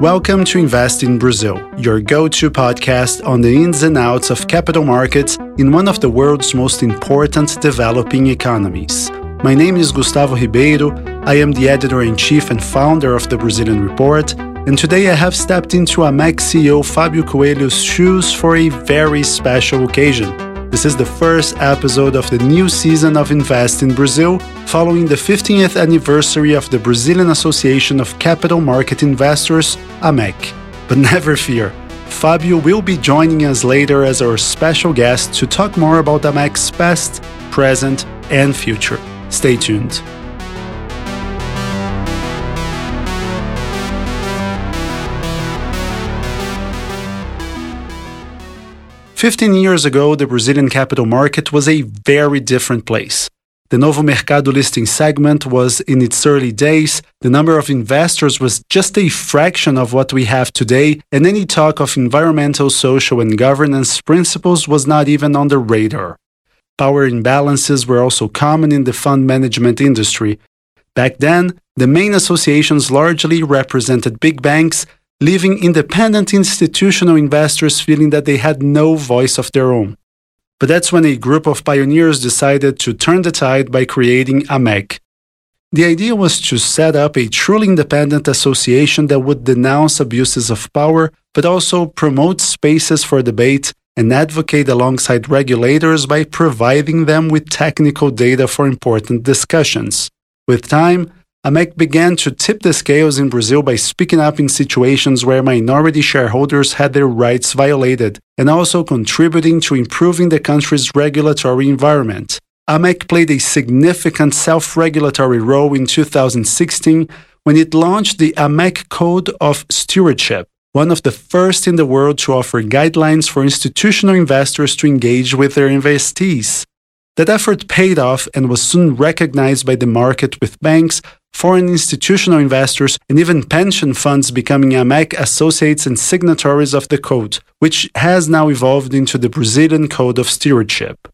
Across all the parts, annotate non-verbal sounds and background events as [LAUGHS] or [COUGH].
Welcome to Invest in Brazil, your go to podcast on the ins and outs of capital markets in one of the world's most important developing economies. My name is Gustavo Ribeiro. I am the editor in chief and founder of the Brazilian Report, and today I have stepped into AMEC CEO Fabio Coelho's shoes for a very special occasion. This is the first episode of the new season of Invest in Brazil, following the 15th anniversary of the Brazilian Association of Capital Market Investors, AMEC. But [LAUGHS] never fear, Fabio will be joining us later as our special guest to talk more about AMEC's past, present, and future. Stay tuned. 15 years ago, the Brazilian capital market was a very different place. The Novo Mercado listing segment was in its early days, the number of investors was just a fraction of what we have today, and any talk of environmental, social, and governance principles was not even on the radar. Power imbalances were also common in the fund management industry. Back then, the main associations largely represented big banks leaving independent institutional investors feeling that they had no voice of their own. But that's when a group of pioneers decided to turn the tide by creating AMEC. The idea was to set up a truly independent association that would denounce abuses of power, but also promote spaces for debate and advocate alongside regulators by providing them with technical data for important discussions. With time, AMEC began to tip the scales in Brazil by speaking up in situations where minority shareholders had their rights violated, and also contributing to improving the country's regulatory environment. AMEC played a significant self regulatory role in 2016 when it launched the AMEC Code of Stewardship, one of the first in the world to offer guidelines for institutional investors to engage with their investees. That effort paid off and was soon recognized by the market with banks foreign institutional investors, and even pension funds becoming AMEC associates and signatories of the code, which has now evolved into the Brazilian Code of Stewardship.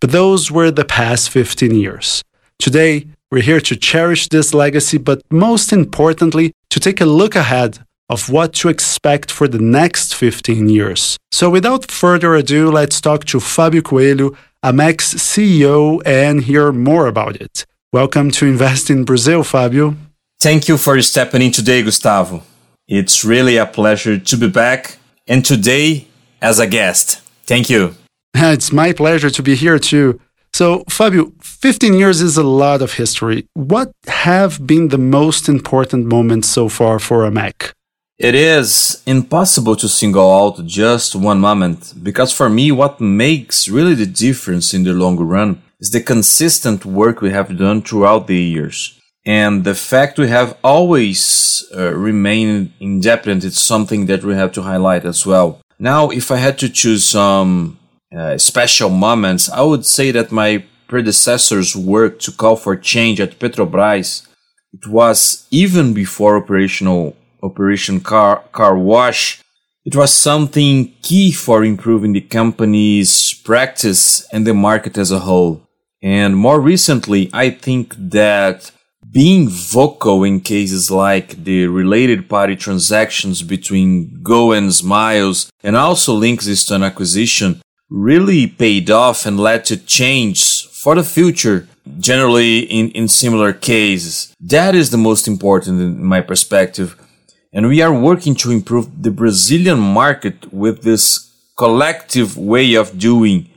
But those were the past 15 years. Today, we're here to cherish this legacy, but most importantly, to take a look ahead of what to expect for the next 15 years. So, without further ado, let's talk to Fabio Coelho, AMEC's CEO, and hear more about it. Welcome to Invest in Brazil, Fabio. Thank you for stepping in today, Gustavo. It's really a pleasure to be back and today as a guest. Thank you. [LAUGHS] It's my pleasure to be here too. So, Fabio, 15 years is a lot of history. What have been the most important moments so far for AMEC? It is impossible to single out just one moment because for me, what makes really the difference in the long run is the consistent work we have done throughout the years. And the fact we have always uh, remained independent is something that we have to highlight as well. Now, if I had to choose some uh, special moments, I would say that my predecessors' work to call for change at Petrobras, it was even before operational Operation Car, car Wash, it was something key for improving the company's practice and the market as a whole. And more recently, I think that being vocal in cases like the related party transactions between Gol and Smiles and also Linx this to an acquisition really paid off and led to change for the future, generally in, in similar cases. That is the most important in my perspective. And we are working to improve the Brazilian market with this collective way of doing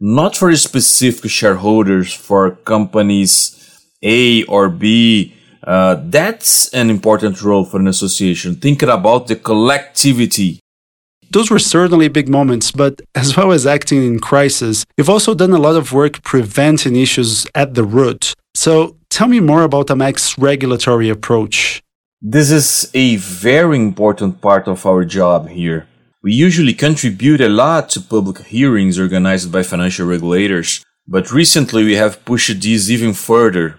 not for specific shareholders for companies A or B. Uh, that's an important role for an association, thinking about the collectivity. Those were certainly big moments, but as well as acting in crisis, you've also done a lot of work preventing issues at the root. So tell me more about AMEC's regulatory approach. This is a very important part of our job here. We usually contribute a lot to public hearings organized by financial regulators, but recently we have pushed this even further.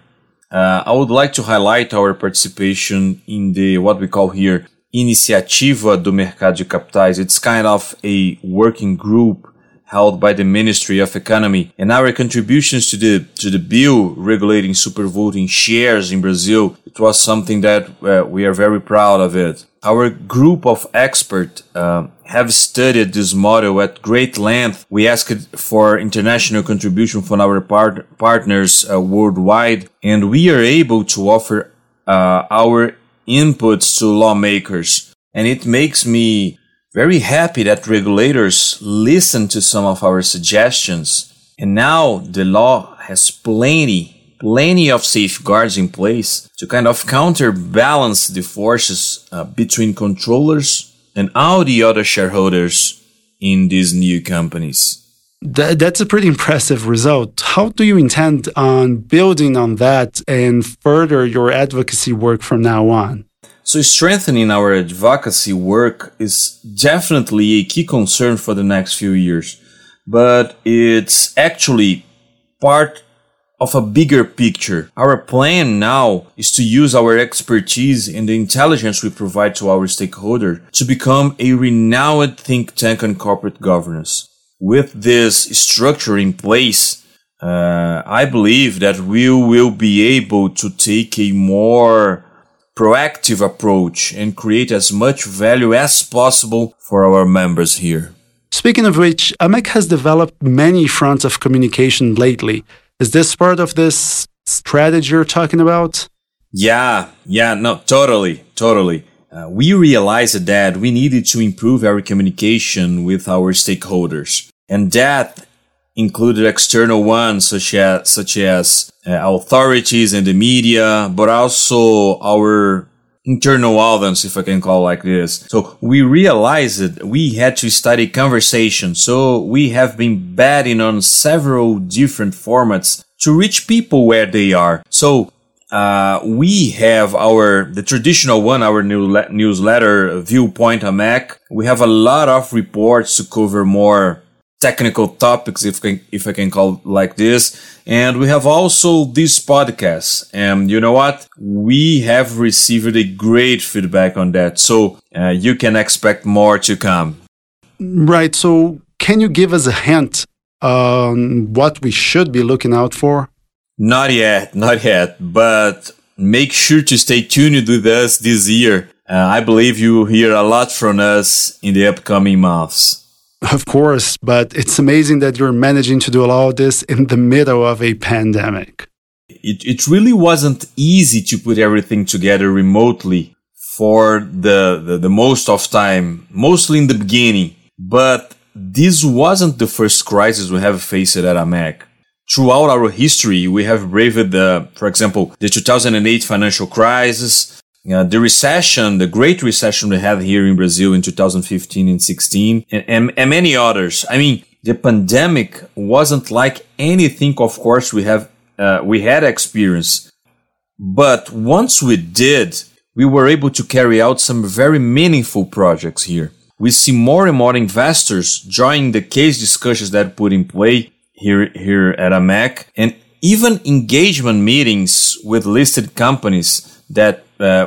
Uh, I would like to highlight our participation in the what we call here Iniciativa do Mercado de Capitais. It's kind of a working group held by the Ministry of Economy and our contributions to the to the bill regulating supervoting shares in Brazil, it was something that uh, we are very proud of it. Our group of experts uh, have studied this model at great length. We asked for international contribution from our part- partners uh, worldwide, and we are able to offer uh, our inputs to lawmakers. And it makes me very happy that regulators listen to some of our suggestions. And now the law has plenty, plenty of safeguards in place to kind of counterbalance the forces uh, between controllers and all the other shareholders in these new companies. Th- that's a pretty impressive result. How do you intend on building on that and further your advocacy work from now on? So, strengthening our advocacy work is definitely a key concern for the next few years, but it's actually part of a bigger picture. Our plan now is to use our expertise and the intelligence we provide to our stakeholders to become a renowned think tank on corporate governance. With this structure in place, uh, I believe that we will be able to take a more proactive approach and create as much value as possible for our members here. Speaking of which, AMEC has developed many fronts of communication lately. Is this part of this strategy you're talking about? Yeah, yeah, no, totally, totally. Uh, we realized that we needed to improve our communication with our stakeholders, and that included external ones such as such as uh, authorities and the media, but also our internal audience, if I can call like this. So we realized that we had to study conversation. So we have been betting on several different formats to reach people where they are. So uh, we have our the traditional one, our new le- newsletter, Viewpoint AMEC. We have a lot of reports to cover more technical topics, if I, if I can call like this. And we have also this podcast. And you know what? We have received a great feedback on that. So uh, you can expect more to come. Right. So can you give us a hint on what we should be looking out for? Not yet, not yet, but make sure to stay tuned with us this year. Uh, I believe you will hear a lot from us in the upcoming months. Of course, but it's amazing that you're managing to do all this in the middle of a pandemic. It, it really wasn't easy to put everything together remotely for the, the, the most of time, mostly in the beginning. But this wasn't the first crisis we have faced at AMEC. Throughout our history, we have braved the, for example, the 2008 financial crisis, uh, the recession, the great recession we had here in Brazil in 2015 and 16, and, and, and many others. I mean, the pandemic wasn't like anything, of course, we have uh, we had experience, but once we did, we were able to carry out some very meaningful projects here. We see more and more investors joining the case discussions that put in play here here at AMEC, and even engagement meetings with listed companies that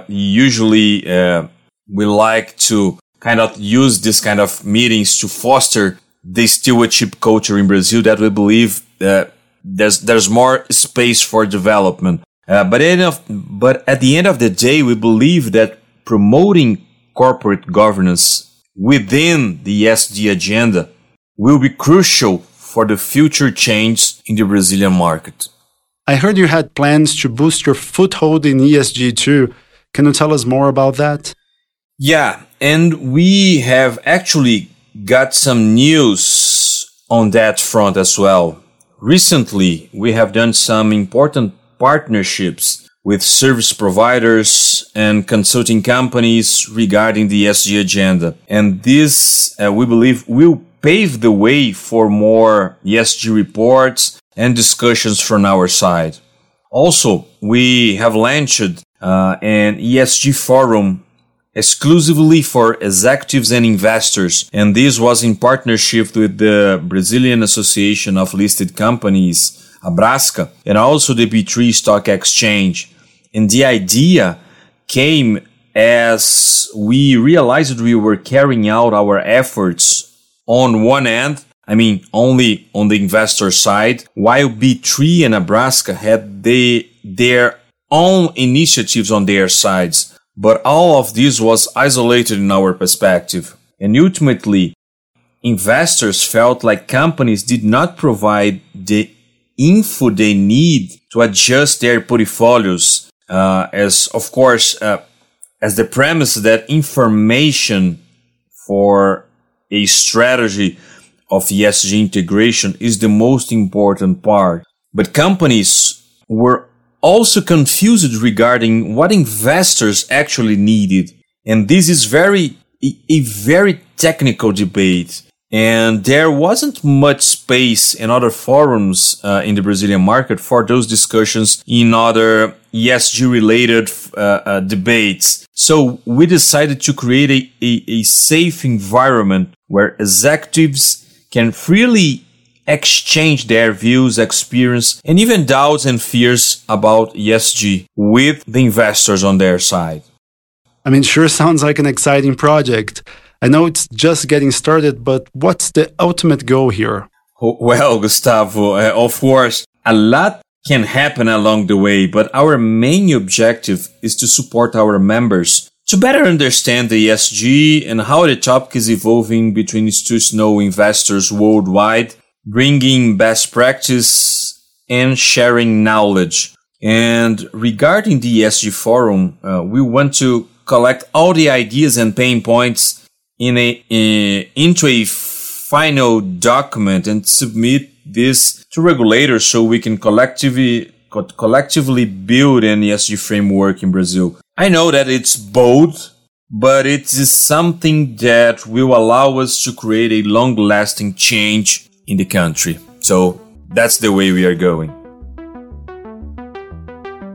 usually uh, we like to kind of use this kind of meetings to foster the stewardship culture in Brazil that we believe uh, there's there's more space for development. Uh, but of, but at the end of the day, we believe that promoting corporate governance within the ESG agenda will be crucial for the future change in the Brazilian market. I heard you had plans to boost your foothold in ESG too. Can you tell us more about that? Yeah, and we have actually got some news on that front as well. Recently, we have done some important partnerships with service providers and consulting companies regarding the ESG agenda. And this, uh, we believe, will pave the way for more ESG reports and discussions from our side. Also, we have launched uh, an ESG forum exclusively for executives and investors. And this was in partnership with the Brazilian Association of Listed Companies, Abrasca, and also the B3 Stock Exchange. And the idea came as we realized we were carrying out our efforts on one end I mean, only on the investor side, while B3 and Abrasca had they, their own initiatives on their sides. But all of this was isolated in our perspective. And ultimately, investors felt like companies did not provide the info they need to adjust their portfolios, uh, as of course, uh, as the premise that information for a strategy of ESG integration is the most important part. But companies were also confused regarding what investors actually needed. And this is very, a very technical debate. And there wasn't much space in other forums uh, in the Brazilian market for those discussions in other ESG related uh, uh, debates. So we decided to create a, a, a safe environment where executives can freely exchange their views, experience, and even doubts and fears about ESG with the investors on their side. I mean, sure sounds like an exciting project. I know it's just getting started, but what's the ultimate goal here? Well, Gustavo, uh, of course, a lot can happen along the way, but our main objective is to support our members to better understand the ESG and how the topic is evolving between institutional investors worldwide, bringing best practice and sharing knowledge. And regarding the ESG forum, uh, we want to collect all the ideas and pain points in a, in, into a final document and submit this to regulators so we can collectively collectively build an ESG framework in Brazil. I know that it's bold, but it is something that will allow us to create a long lasting change in the country. So that's the way we are going.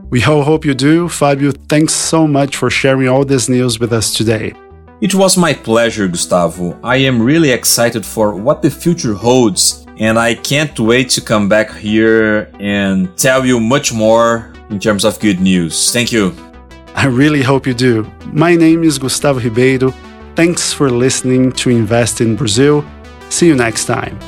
We all hope you do. Fabio, thanks so much for sharing all this news with us today. It was my pleasure, Gustavo. I am really excited for what the future holds, and I can't wait to come back here and tell you much more in terms of good news. Thank you. I really hope you do. My name is Gustavo Ribeiro. Thanks for listening to Invest in Brazil. See you next time.